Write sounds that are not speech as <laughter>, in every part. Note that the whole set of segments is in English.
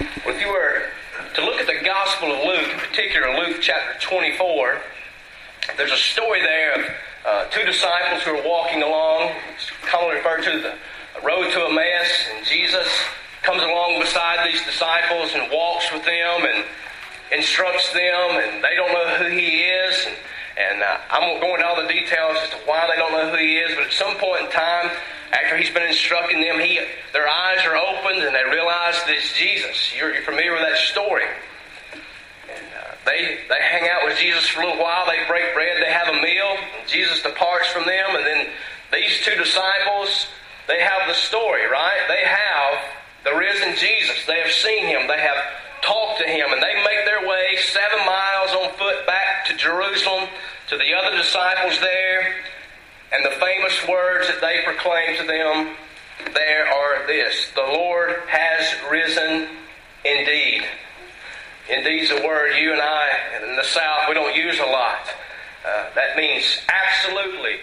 If you were to look at the Gospel of Luke, in particular Luke chapter 24, there's a story there of uh, two disciples who are walking along. It's commonly referred to the road to Emmaus, and Jesus comes along beside these disciples and walks with them and instructs them, and they don't know who he is. And, and uh, I won't go into all the details as to why they don't know who he is, but at some point in time, after he's been instructing them, he, their eyes are opened and they realize that it's Jesus. You're, you're familiar with that story. And uh, they, they hang out with Jesus for a little while. They break bread. They have a meal. Jesus departs from them. And then these two disciples, they have the story, right? They have the risen Jesus. They have seen him. They have talked to him. And they make their way seven miles on foot back to Jerusalem to the other disciples there. And the famous words that they proclaim to them there are this The Lord has risen indeed. Indeed is a word you and I in the South we don't use a lot. Uh, that means absolutely,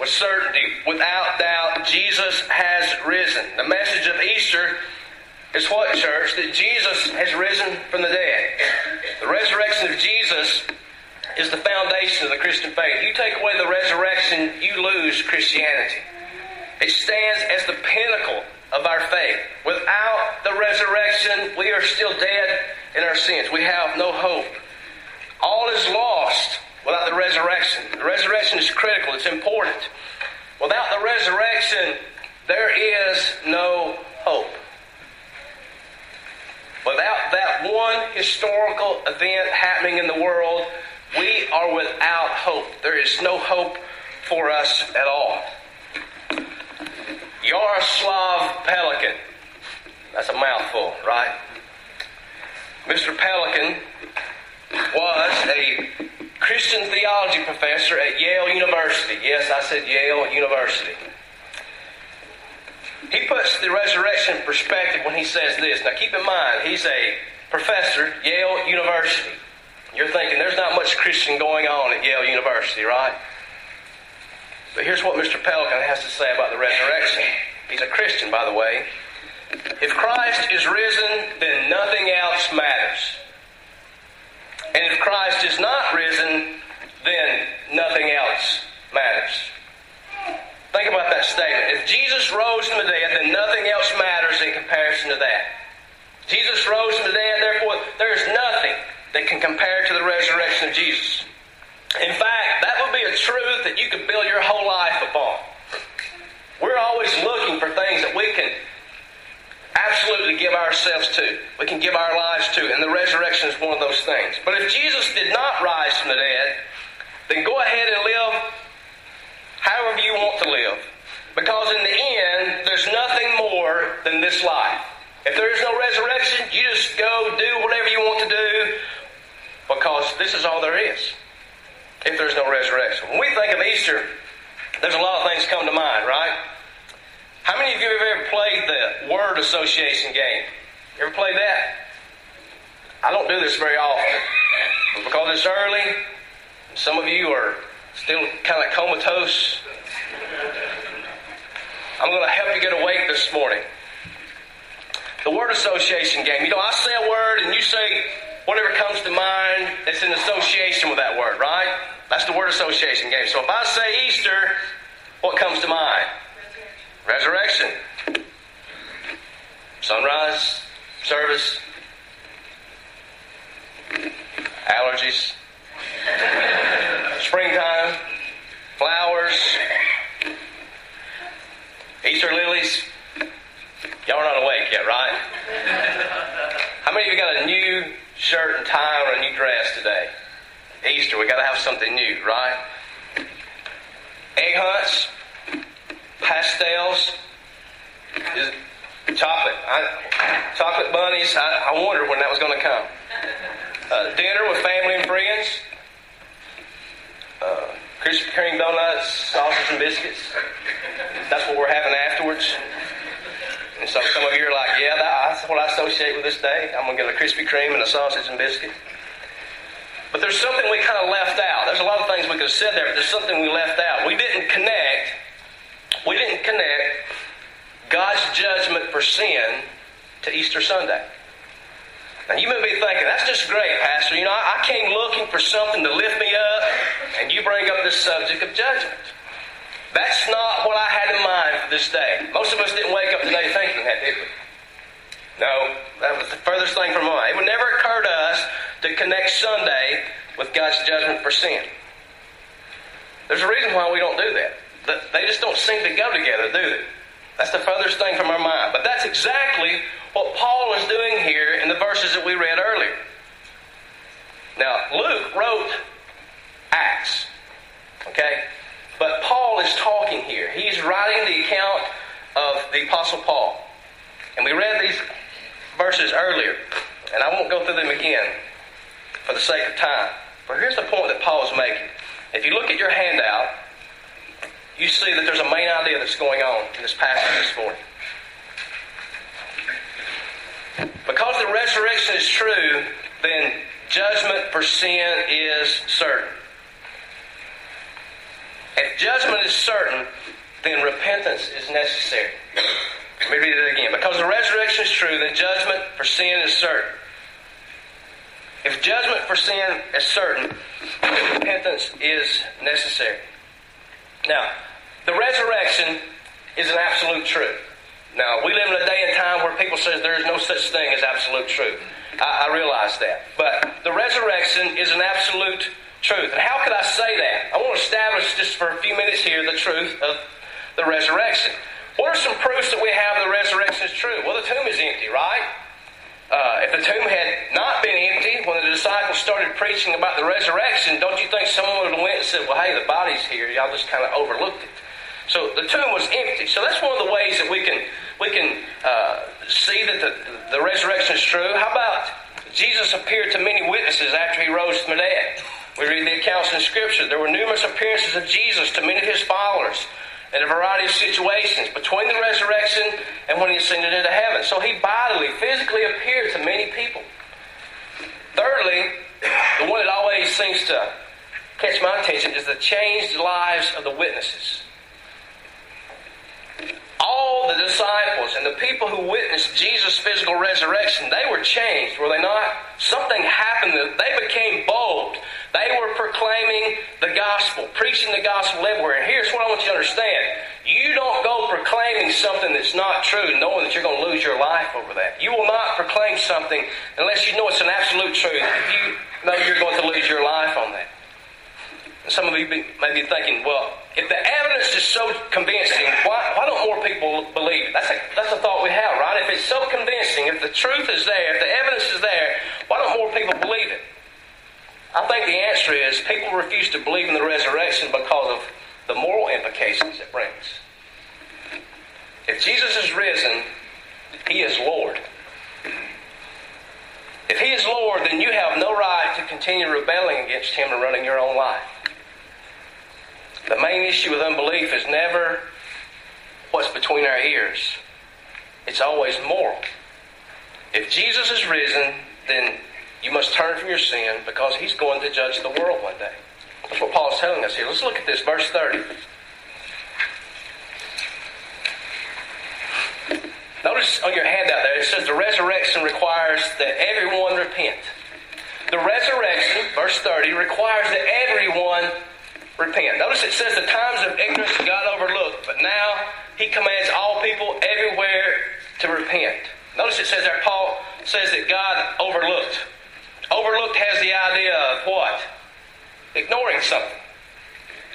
with certainty, without doubt, Jesus has risen. The message of Easter is what, church? That Jesus has risen from the dead. The resurrection of Jesus is the foundation of the Christian faith. You take away the resurrection, you lose Christianity. It stands as the pinnacle of our faith. Without the resurrection, we are still dead in our sins. We have no hope. All is lost without the resurrection. The resurrection is critical, it's important. Without the resurrection, there is no hope. Without that one historical event happening in the world, we are without hope. There is no hope for us at all. Jaroslav Pelikan. That's a mouthful, right? Mr. Pelikan was a Christian theology professor at Yale University. Yes, I said Yale University. He puts the resurrection perspective when he says this. Now keep in mind, he's a professor, Yale University. You're thinking there's not much Christian going on at Yale University, right? But here's what Mr. Pelikan has to say about the resurrection. He's a Christian, by the way. If Christ is risen, then nothing else matters. And if Christ is not risen, then nothing else matters. Think about that statement. If Jesus rose from the dead, then nothing else matters in comparison to that. Jesus rose from the dead, therefore, there's nothing that can compare to the resurrection of Jesus. In fact, that would be a truth that you could build your whole life upon. We're always looking for things that we can absolutely give ourselves to. We can give our lives to. And the resurrection is one of those things. But if Jesus did not rise from the dead, then go ahead and live however you want to live. Because in the end, there's nothing more than this life. If there is no resurrection, you just go do whatever you want to do because this is all there is. If there's no resurrection. When we think of Easter, there's a lot of things come to mind, right? How many of you have ever played the word association game? Ever played that? I don't do this very often. But because it's early, some of you are still kind of comatose. I'm going to help you get awake this morning. The word association game. You know, I say a word and you say whatever comes to mind that's in association with that word, right? That's the word association game. So if I say Easter, what comes to mind? Resurrection. Sunrise, service, allergies, springtime, flowers, Easter lilies. Y'all are not awake yet, right? How many of you got a new shirt and tie or a new dress today? Easter, we got to have something new, right? Egg hunts, pastels, is chocolate. I, chocolate bunnies. I, I wondered when that was going to come. Uh, dinner with family and friends. Uh, Krispy Kreme donuts, sausage and biscuits. That's what we're having afterwards. So some of you are like, yeah, that's what I associate with this day. I'm going to get a Krispy Kreme and a sausage and biscuit. But there's something we kind of left out. There's a lot of things we could have said there, but there's something we left out. We didn't connect we didn't connect God's judgment for sin to Easter Sunday. And you may be thinking, that's just great, Pastor. You know, I, I came looking for something to lift me up, and you bring up this subject of judgment. That's not what I had in mind for this day. Most of us didn't wake up today thinking that, did we? No, that was the furthest thing from mine. It would never occur to us to connect Sunday with God's judgment for sin. There's a reason why we don't do that. They just don't seem to go together, do they? That's the furthest thing from our mind. But that's exactly what Paul is doing here in the verses that we read earlier. Now, Luke wrote Acts. Okay? But Paul is talking here. He's writing the account of the Apostle Paul. And we read these verses earlier, and I won't go through them again for the sake of time. But here's the point that Paul is making. If you look at your handout, you see that there's a main idea that's going on in this passage this morning. Because the resurrection is true, then judgment for sin is certain. If judgment is certain, then repentance is necessary. Let me read it again. Because the resurrection is true, then judgment for sin is certain. If judgment for sin is certain, then repentance is necessary. Now, the resurrection is an absolute truth. Now, we live in a day and time where people say there is no such thing as absolute truth. I, I realize that. But the resurrection is an absolute truth. And how could I say that? I want to establish just for a few minutes here the truth of the resurrection. What are some proofs that we have the resurrection is true? Well, the tomb is empty, right? Uh, if the tomb had not been empty when the disciples started preaching about the resurrection, don't you think someone would have went and said, "Well, hey, the body's here. Y'all just kind of overlooked it." So the tomb was empty. So that's one of the ways that we can we can uh, see that the, the resurrection is true. How about Jesus appeared to many witnesses after he rose from the dead? We read the accounts in Scripture. There were numerous appearances of Jesus to many of his followers in a variety of situations between the resurrection and when he ascended into heaven. So he bodily, physically appeared to many people. Thirdly, the one that always seems to catch my attention is the changed lives of the witnesses all the disciples and the people who witnessed Jesus' physical resurrection, they were changed, were they not? Something happened they became bold. They were proclaiming the gospel, preaching the gospel everywhere. And here's what I want you to understand. You don't go proclaiming something that's not true, knowing that you're going to lose your life over that. You will not proclaim something unless you know it's an absolute truth. If you know you're going to lose your life on that. Some of you may be thinking, well, if the evidence is so convincing, why, why don't more people believe it? That's a, that's a thought we have, right? If it's so convincing, if the truth is there, if the evidence is there, why don't more people believe it? I think the answer is people refuse to believe in the resurrection because of the moral implications it brings. If Jesus is risen, he is Lord. If he is Lord, then you have no right to continue rebelling against him and running your own life. The main issue with unbelief is never what's between our ears, it's always moral. If Jesus is risen, then you must turn from your sin because he's going to judge the world one day. That's what Paul's telling us here. Let's look at this, verse 30. Notice on your handout there, it says the resurrection requires that everyone repent. The resurrection, verse 30, requires that everyone repent. Notice it says the times of ignorance God overlooked, but now he commands all people everywhere to repent. Notice it says there, Paul says that God overlooked. Overlooked has the idea of what? Ignoring something.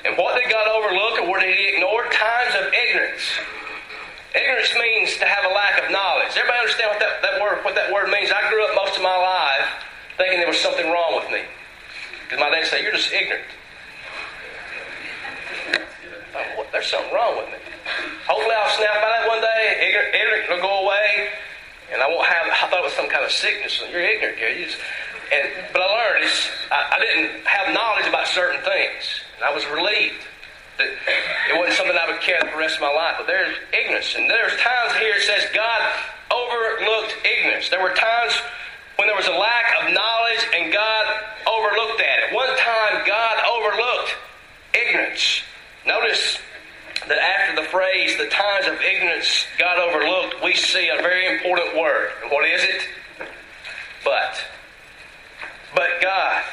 And what did God overlook or what did he ignore? Times of ignorance. Ignorance means to have a lack of knowledge. Everybody understand what that, that word what that word means? I grew up most of my life thinking there was something wrong with me. Because my dad said, You're just ignorant. There's something wrong with me. Hopefully I'll snap out one day, ignorant will go away, and I won't have, I thought it was some kind of sickness. You're ignorant. You and, but I learned, I, I didn't have knowledge about certain things, and I was relieved that it wasn't something I would carry for the rest of my life. But there's ignorance, and there's times here it says God overlooked ignorance. There were times when there was a lack of knowledge and God overlooked that. At one time, God overlooked ignorance. Notice that after the phrase, the times of ignorance got overlooked, we see a very important word. What is it? But. But God.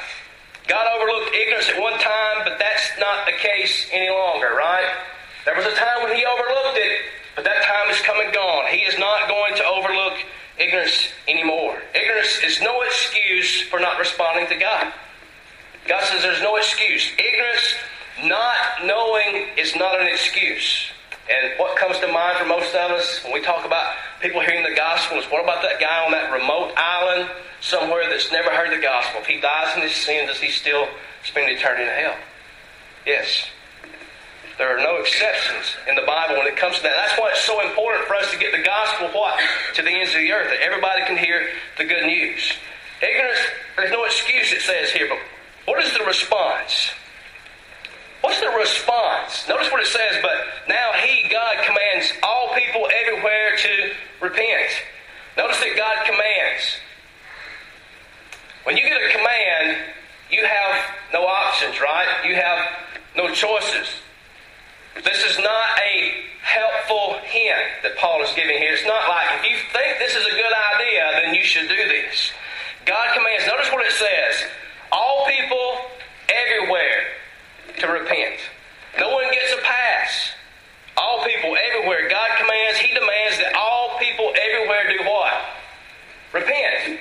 God overlooked ignorance at one time, but that's not the case any longer, right? There was a time when He overlooked it, but that time is come and gone. He is not going to overlook ignorance anymore. Ignorance is no excuse for not responding to God. God says there's no excuse. Ignorance not knowing, is not an excuse. And what comes to mind for most of us when we talk about people hearing the gospel is what about that guy on that remote island somewhere that's never heard the gospel? If he dies in his sins, does he still spend eternity in hell? Yes. There are no exceptions in the Bible when it comes to that. That's why it's so important for us to get the gospel what? To the ends of the earth, that everybody can hear the good news. Ignorance, there's no excuse, it says here, but what is the response? What's the response? Notice what it says, but now He, God, commands all people everywhere to repent. Notice that God commands. When you get a command, you have no options, right? You have no choices. This is not a helpful hint that Paul is giving here. It's not like if you think this is a good idea, then you should do this. God commands, notice what it says all people everywhere to repent. No one gets a pass. All people everywhere. God commands, He demands that all people everywhere do what? Repent.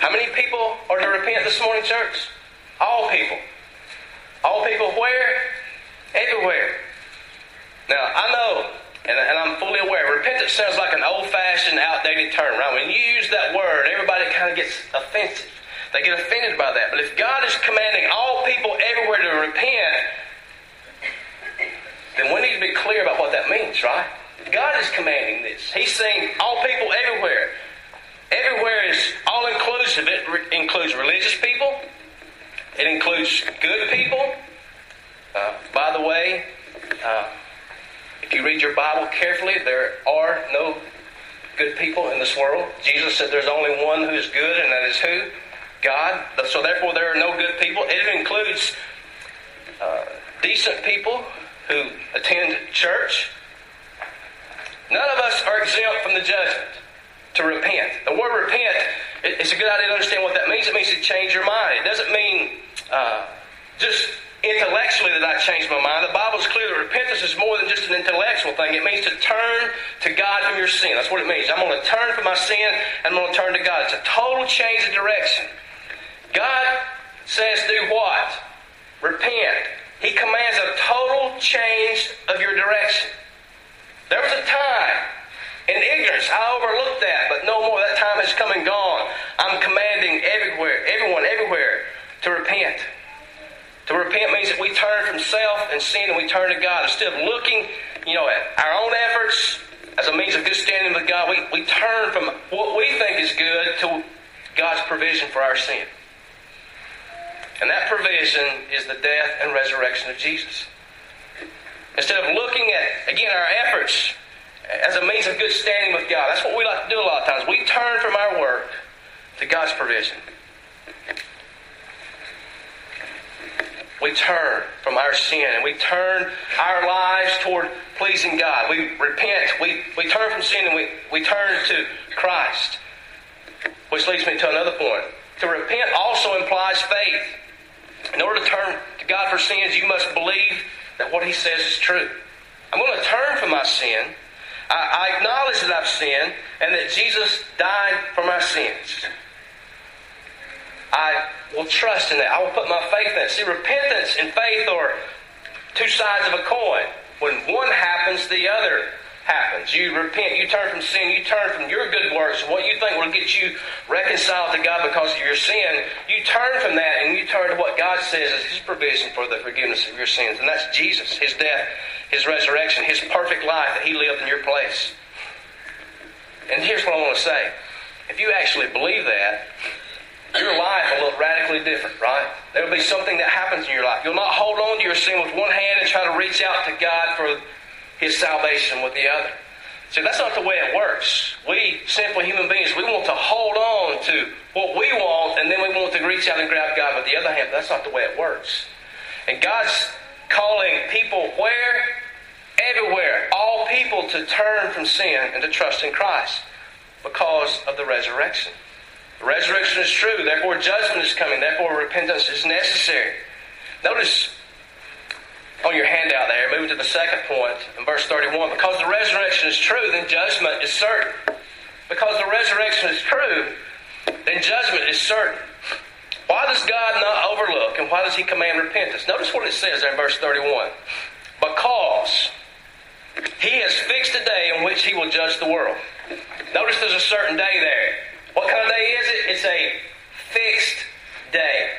How many people are to repent this morning, church? All people. All people where? Everywhere. Now, I know, and, and I'm fully aware, repentance sounds like an old fashioned, outdated term, right? When you use that word, everybody kind of gets offensive. They get offended by that. But if God is commanding all people everywhere to repent, then we need to be clear about what that means, right? God is commanding this. He's saying all people everywhere. Everywhere is all inclusive. It re- includes religious people, it includes good people. Uh, by the way, uh, if you read your Bible carefully, there are no good people in this world. Jesus said there's only one who is good, and that is who? God. So therefore, there are no good people. It includes uh, decent people who attend church. None of us are exempt from the judgment to repent. The word repent, it's a good idea to understand what that means. It means to change your mind. It doesn't mean uh, just intellectually that I changed my mind. The Bible is clear that repentance is more than just an intellectual thing. It means to turn to God from your sin. That's what it means. I'm going to turn from my sin and I'm going to turn to God. It's a total change of direction. God says, do what? Repent. He commands a total change of your direction. There was a time in ignorance, I overlooked that, but no more. That time has come and gone. I'm commanding everywhere, everyone, everywhere to repent. To repent means that we turn from self and sin and we turn to God. Instead of looking, you know, at our own efforts as a means of good standing with God, we, we turn from what we think is good to God's provision for our sin. And that provision is the death and resurrection of Jesus. Instead of looking at, again, our efforts as a means of good standing with God, that's what we like to do a lot of times. We turn from our work to God's provision. We turn from our sin and we turn our lives toward pleasing God. We repent. We, we turn from sin and we, we turn to Christ. Which leads me to another point. To repent also implies faith. In order to turn to God for sins, you must believe that what He says is true. I'm going to turn from my sin. I, I acknowledge that I've sinned and that Jesus died for my sins. I will trust in that. I will put my faith in it. See, repentance and faith are two sides of a coin. When one happens, the other happens. You repent, you turn from sin, you turn from your good works, what you think will get you reconciled to God because of your sin. You turn from that and you turn to what God says is His provision for the forgiveness of your sins. And that's Jesus, His death, His resurrection, His perfect life that He lived in your place. And here's what I want to say. If you actually believe that, your life will look radically different, right? There will be something that happens in your life. You'll not hold on to your sin with one hand and try to reach out to God for His salvation with the other. See, that's not the way it works. We, simple human beings, we want to hold on to what we want and then we want to reach out and grab God with the other hand. That's not the way it works. And God's calling people where? Everywhere. All people to turn from sin and to trust in Christ because of the resurrection. Resurrection is true, therefore judgment is coming, therefore repentance is necessary. Notice on your handout there, move to the second point in verse 31. Because the resurrection is true, then judgment is certain. Because the resurrection is true, then judgment is certain. Why does God not overlook and why does He command repentance? Notice what it says there in verse 31. Because He has fixed a day in which He will judge the world. Notice there's a certain day there. What kind of day is it? It's a fixed day.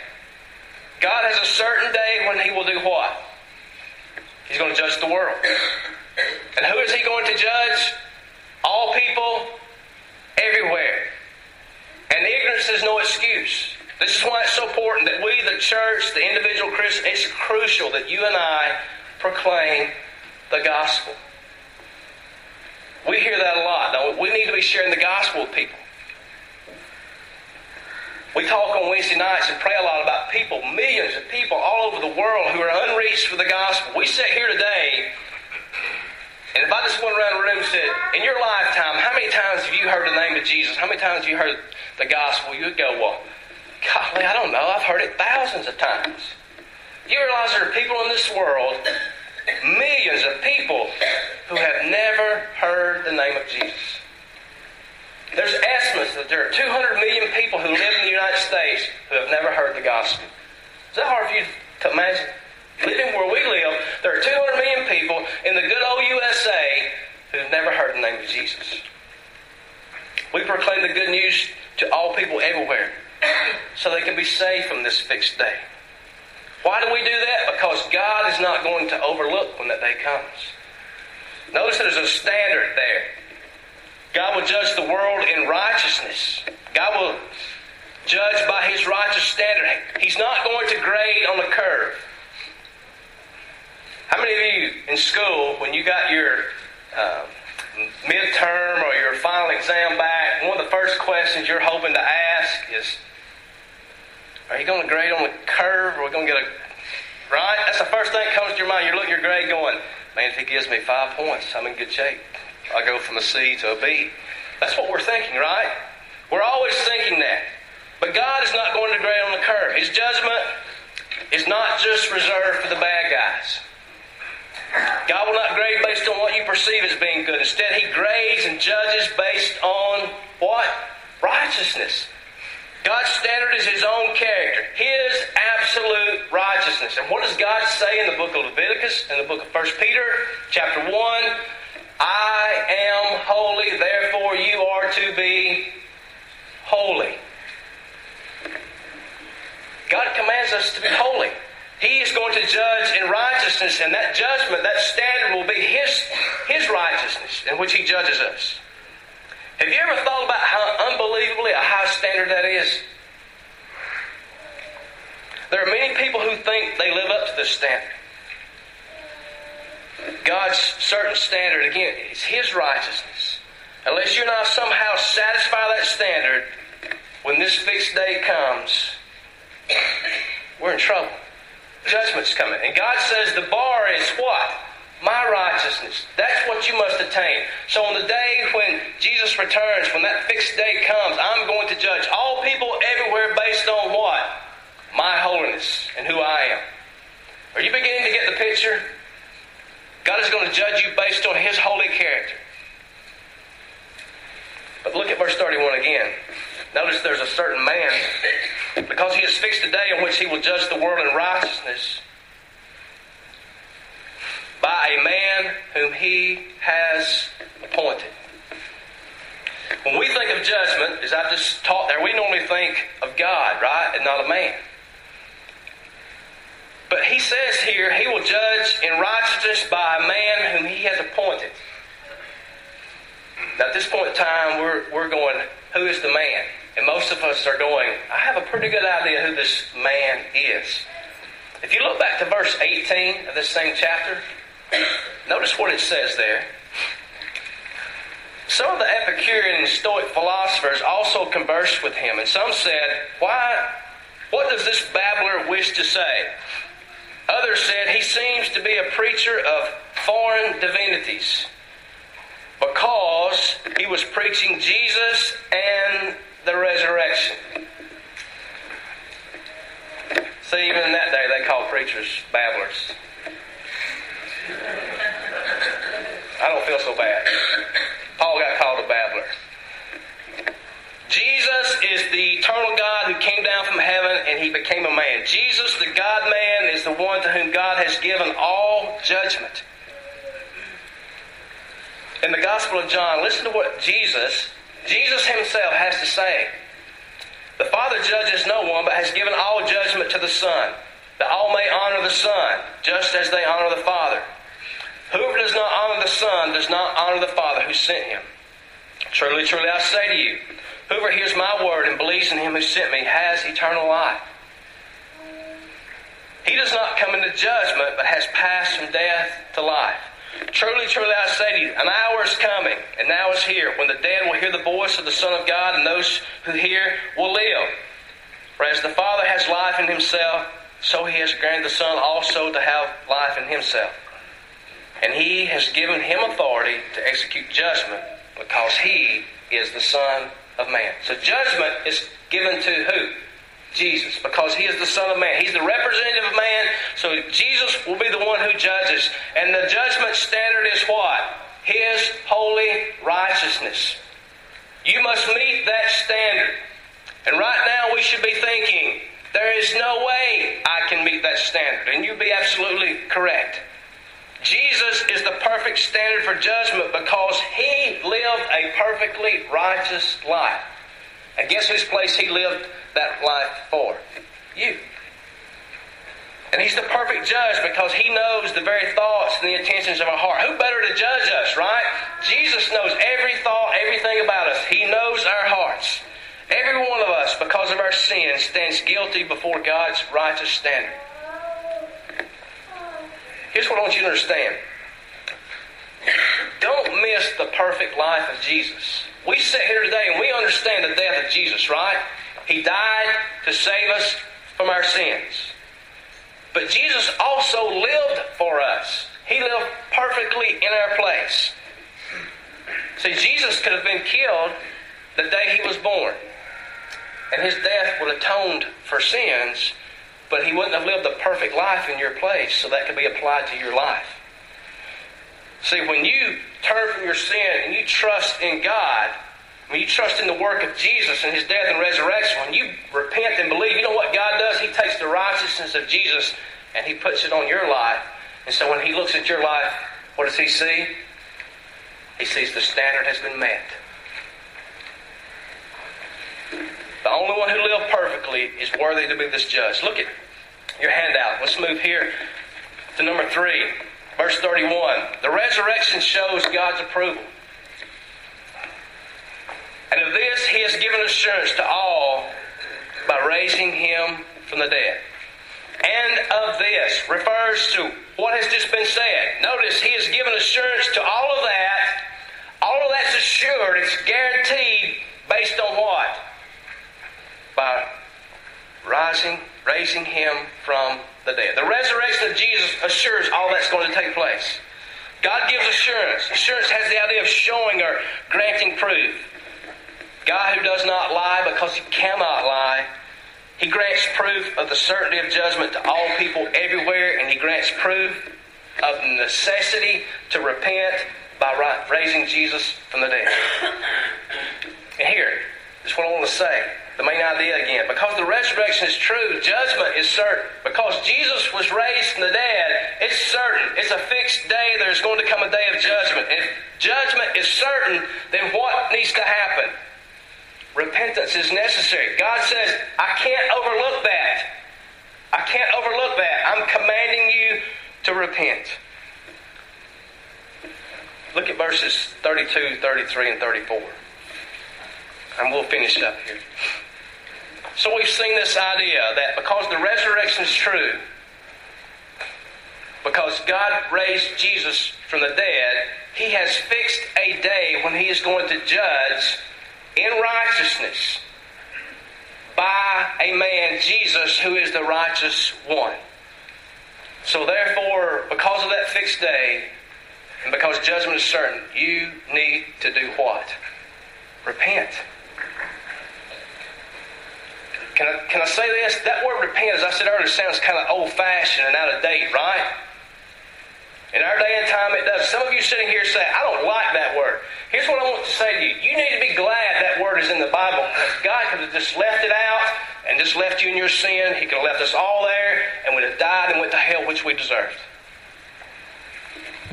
God has a certain day when He will do what? He's going to judge the world. And who is He going to judge? All people, everywhere. And ignorance is no excuse. This is why it's so important that we, the church, the individual Christian, it's crucial that you and I proclaim the gospel. We hear that a lot. We need to be sharing the gospel with people. We talk on Wednesday nights and pray a lot about people, millions of people all over the world who are unreached for the gospel. We sit here today, and if I just went around the room and said, In your lifetime, how many times have you heard the name of Jesus? How many times have you heard the gospel? You would go, Well, golly, I don't know. I've heard it thousands of times. You realize there are people in this world, millions of people, who have never heard the name of Jesus. There's estimates that there are 200 million people who live in the United States who have never heard the gospel. Is that hard for you to imagine? Living where we live, there are 200 million people in the good old USA who have never heard the name of Jesus. We proclaim the good news to all people everywhere so they can be saved from this fixed day. Why do we do that? Because God is not going to overlook when that day comes. Notice there's a standard there. God will judge the world in righteousness. God will judge by his righteous standard. He's not going to grade on the curve. How many of you in school, when you got your uh, midterm or your final exam back, one of the first questions you're hoping to ask is, are you going to grade on the curve or are we going to get a right? That's the first thing that comes to your mind. You're looking at your grade going, man, if he gives me five points, I'm in good shape. I go from a C to a B. That's what we're thinking, right? We're always thinking that. But God is not going to grade on the curve. His judgment is not just reserved for the bad guys. God will not grade based on what you perceive as being good. Instead, He grades and judges based on what? Righteousness. God's standard is His own character, His absolute righteousness. And what does God say in the book of Leviticus, in the book of 1 Peter, chapter 1? I am holy, therefore you are to be holy. God commands us to be holy. He is going to judge in righteousness, and that judgment, that standard will be His, His righteousness in which He judges us. Have you ever thought about how unbelievably a high standard that is? There are many people who think they live up to this standard. God's certain standard, again, is His righteousness. Unless you and I somehow satisfy that standard, when this fixed day comes, we're in trouble. Judgment's coming. And God says the bar is what? My righteousness. That's what you must attain. So on the day when Jesus returns, when that fixed day comes, I'm going to judge all people everywhere based on what? My holiness and who I am. Are you beginning to get the picture? God is going to judge you based on His holy character. But look at verse 31 again. Notice there's a certain man, because he has fixed a day in which he will judge the world in righteousness by a man whom he has appointed. When we think of judgment, as I've just taught there, we normally think of God, right, and not a man. But he says here, he will judge in righteousness by a man whom he has appointed. Now, at this point in time, we're, we're going, who is the man? And most of us are going, I have a pretty good idea who this man is. If you look back to verse 18 of this same chapter, <coughs> notice what it says there. Some of the Epicurean and Stoic philosophers also conversed with him, and some said, Why, what does this babbler wish to say? Others said he seems to be a preacher of foreign divinities because he was preaching Jesus and the resurrection. See, even in that day, they called preachers babblers. I don't feel so bad. Paul got called a babbler. Jesus is the eternal God who came down from heaven and he became a man. Jesus, the God man, is the one to whom God has given all judgment. In the Gospel of John, listen to what Jesus, Jesus himself has to say. The Father judges no one, but has given all judgment to the Son, that all may honor the Son, just as they honor the Father. Whoever does not honor the Son does not honor the Father who sent him. Truly, truly, I say to you, whoever hears my word and believes in him who sent me has eternal life. He does not come into judgment, but has passed from death to life. Truly, truly, I say to you, an hour is coming, and now is here, when the dead will hear the voice of the Son of God, and those who hear will live. For as the Father has life in himself, so he has granted the Son also to have life in himself. And he has given him authority to execute judgment, because he is the Son of Man. So judgment is given to who? Jesus, because he is the Son of Man. He's the representative of man, so Jesus will be the one who judges. And the judgment standard is what? His holy righteousness. You must meet that standard. And right now we should be thinking, there is no way I can meet that standard. And you'd be absolutely correct. Is the perfect standard for judgment because he lived a perfectly righteous life. And guess whose place he lived that life for? You. And he's the perfect judge because he knows the very thoughts and the intentions of our heart. Who better to judge us, right? Jesus knows every thought, everything about us. He knows our hearts. Every one of us, because of our sin, stands guilty before God's righteous standard. Here's what I want you to understand. Don't miss the perfect life of Jesus. We sit here today and we understand the death of Jesus, right? He died to save us from our sins. But Jesus also lived for us. He lived perfectly in our place. See, Jesus could have been killed the day he was born. And his death would have atoned for sins, but he wouldn't have lived a perfect life in your place, so that could be applied to your life. See, when you turn from your sin and you trust in God, when you trust in the work of Jesus and his death and resurrection, when you repent and believe, you know what God does? He takes the righteousness of Jesus and he puts it on your life. And so when he looks at your life, what does he see? He sees the standard has been met. The only one who lived perfectly is worthy to be this judge. Look at your handout. Let's move here to number three. Verse 31. The resurrection shows God's approval. And of this he has given assurance to all by raising him from the dead. And of this refers to what has just been said. Notice he has given assurance to all of that. All of that's assured, it's guaranteed based on what? By rising, raising him from the dead. The resurrection of Jesus assures all that's going to take place. God gives assurance. Assurance has the idea of showing or granting proof. God who does not lie because he cannot lie. He grants proof of the certainty of judgment to all people everywhere, and he grants proof of the necessity to repent by raising Jesus from the dead. <coughs> And here is what I want to say the main idea again. Because the resurrection is true, judgment is certain. Because Jesus was raised from the dead, it's certain. It's a fixed day. There's going to come a day of judgment. If judgment is certain, then what needs to happen? Repentance is necessary. God says, I can't overlook that. I can't overlook that. I'm commanding you to repent. Look at verses 32, 33, and 34. And we'll finish up here. So we've seen this idea that because the resurrection is true, because God raised Jesus from the dead, He has fixed a day when He is going to judge in righteousness by a man, Jesus, who is the righteous one. So, therefore, because of that fixed day, and because judgment is certain, you need to do what? Repent. Can I, can I say this? That word repent, as I said earlier, sounds kind of old fashioned and out of date, right? In our day and time, it does. Some of you sitting here say, I don't like that word. Here's what I want to say to you. You need to be glad that word is in the Bible God could have just left it out and just left you in your sin. He could have left us all there and we'd have died and went to hell, which we deserved.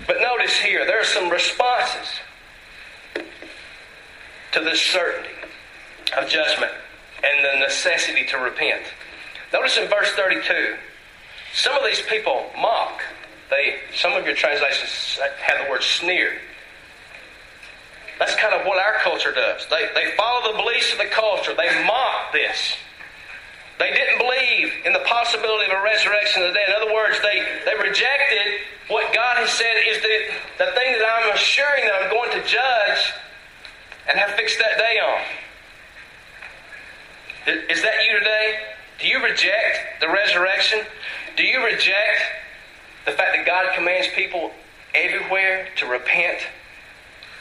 But notice here, there are some responses to this certainty of judgment and the necessity to repent. Notice in verse 32, some of these people mock. They, some of your translations have the word sneer. That's kind of what our culture does. They, they follow the beliefs of the culture. They mock this. They didn't believe in the possibility of a resurrection of the dead. In other words, they, they rejected what God has said is that the thing that I'm assuring that I'm going to judge and have fixed that day on. Is that you today? Do you reject the resurrection? Do you reject the fact that God commands people everywhere to repent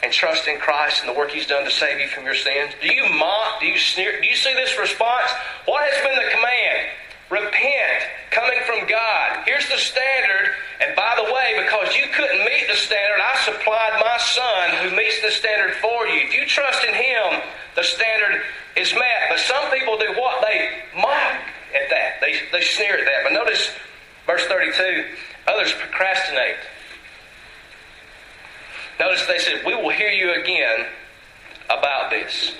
and trust in Christ and the work He's done to save you from your sins? Do you mock? Do you sneer? Do you see this response? What has been the command? Repent, coming from God. Here's the standard. And by the way, because you couldn't meet the standard, I supplied my son who meets the standard for you. If you trust in him, the standard is met. But some people do what? They mock at that. They, they sneer at that. But notice verse 32 others procrastinate. Notice they said, We will hear you again about this.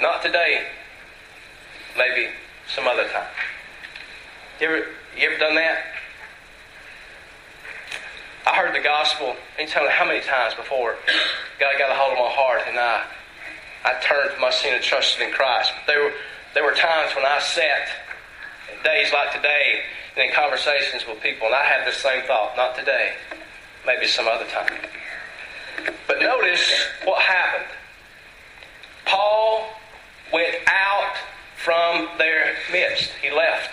Not today, maybe some other time. You ever, you ever done that? I heard the gospel, anytime, how many times before God got a hold of my heart and I, I turned from my sin and trusted in Christ. But there were, there were times when I sat, days like today, and in conversations with people, and I had the same thought, not today, maybe some other time. But notice what happened. Paul went out from their midst. He left.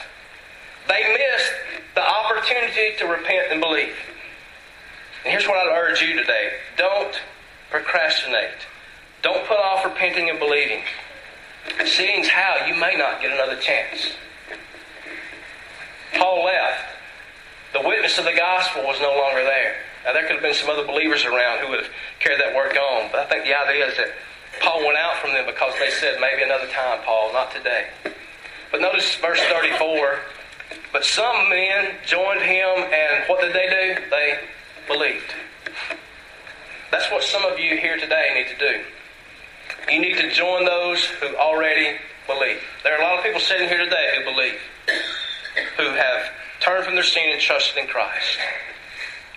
They missed the opportunity to repent and believe. And here's what I'd urge you today don't procrastinate. Don't put off repenting and believing. Seeing how you may not get another chance. Paul left. The witness of the gospel was no longer there. Now, there could have been some other believers around who would have carried that work on, but I think the idea is that Paul went out from them because they said, maybe another time, Paul, not today. But notice verse 34. But some men joined him, and what did they do? They believed. That's what some of you here today need to do. You need to join those who already believe. There are a lot of people sitting here today who believe, who have turned from their sin and trusted in Christ.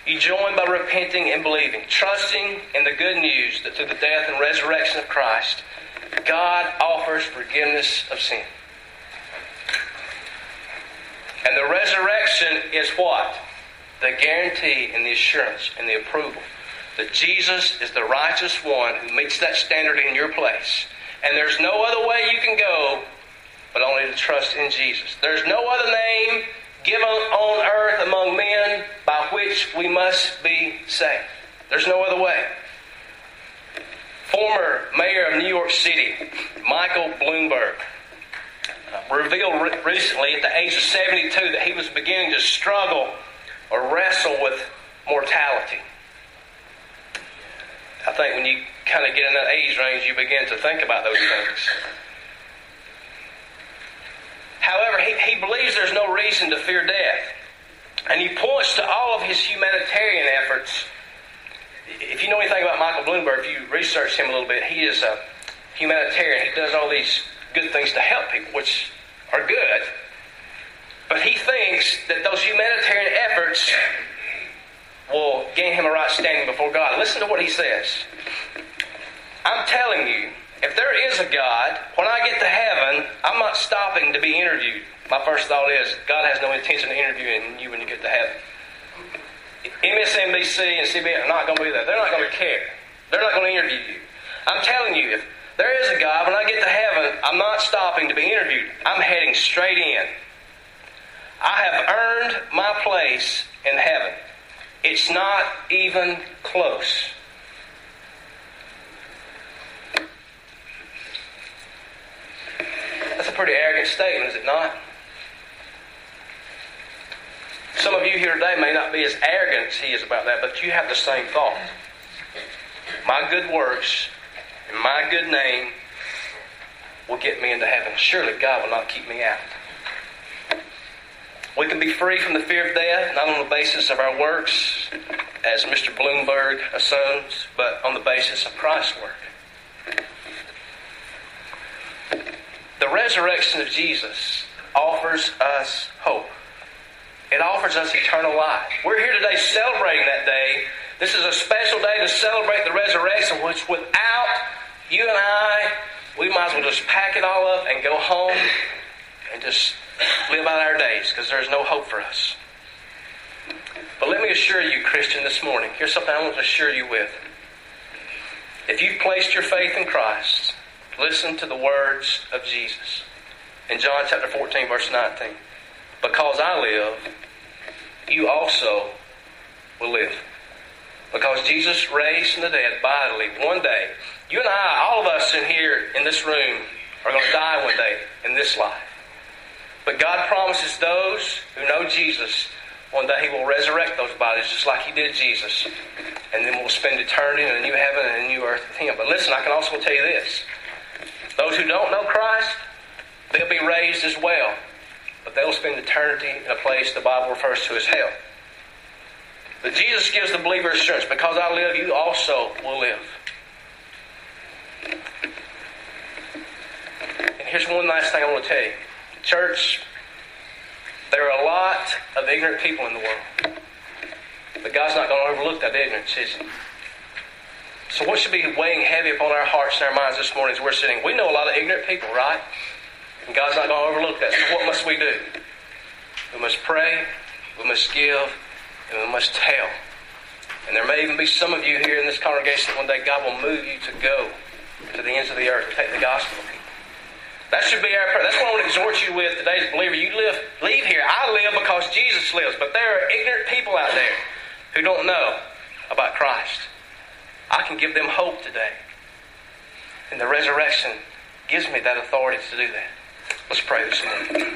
You join by repenting and believing, trusting in the good news that through the death and resurrection of Christ, God offers forgiveness of sin. And the resurrection is what? The guarantee and the assurance and the approval that Jesus is the righteous one who meets that standard in your place. And there's no other way you can go but only to trust in Jesus. There's no other name given on earth among men by which we must be saved. There's no other way. Former mayor of New York City, Michael Bloomberg, uh, revealed re- recently at the age of 72 that he was beginning to struggle or wrestle with mortality. I think when you kind of get in that age range, you begin to think about those things. However, he, he believes there's no reason to fear death. And he points to all of his humanitarian efforts. If you know anything about Michael Bloomberg, if you research him a little bit, he is a humanitarian. He does all these good things to help people, which are good. But he thinks that those humanitarian efforts will gain him a right standing before God. Listen to what he says. I'm telling you, if there is a God, when I get to heaven, I'm not stopping to be interviewed. My first thought is God has no intention of interviewing you when you get to heaven. MSNBC and CBS are not going to be there. They're not going to care. They're not going to interview you. I'm telling you, if there is a God, when I get to heaven, I'm not stopping to be interviewed. I'm heading straight in. I have earned my place in heaven. It's not even close. Pretty arrogant statement, is it not? Some of you here today may not be as arrogant as he is about that, but you have the same thought. My good works and my good name will get me into heaven. Surely God will not keep me out. We can be free from the fear of death, not on the basis of our works, as Mr. Bloomberg assumes, but on the basis of Christ's work. The resurrection of Jesus offers us hope. It offers us eternal life. We're here today celebrating that day. This is a special day to celebrate the resurrection, which without you and I, we might as well just pack it all up and go home and just live out our days because there's no hope for us. But let me assure you, Christian, this morning, here's something I want to assure you with. If you've placed your faith in Christ, listen to the words of Jesus in John chapter 14, verse 19. Because I live, you also will live. Because Jesus raised from the dead bodily one day. You and I, all of us in here in this room, are going to die one day in this life. But God promises those who know Jesus, one day He will resurrect those bodies just like He did Jesus. And then we'll spend eternity in a new heaven and a new earth with Him. But listen, I can also tell you this. Those who don't know Christ, they'll be raised as well but they'll spend eternity in a place the Bible refers to as hell. But Jesus gives the believer assurance because I live, you also will live. And here's one last thing I want to tell you. Church, there are a lot of ignorant people in the world. But God's not going to overlook that ignorance, is He? So, what should be weighing heavy upon our hearts and our minds this morning as we're sitting? We know a lot of ignorant people, right? And God's not going to overlook that. So what must we do? We must pray, we must give, and we must tell. And there may even be some of you here in this congregation that one day God will move you to go to the ends of the earth to take the gospel. That should be our prayer. That's what I want to exhort you with today as a believer. You live, leave here. I live because Jesus lives. But there are ignorant people out there who don't know about Christ. I can give them hope today. And the resurrection gives me that authority to do that. Let's pray this morning.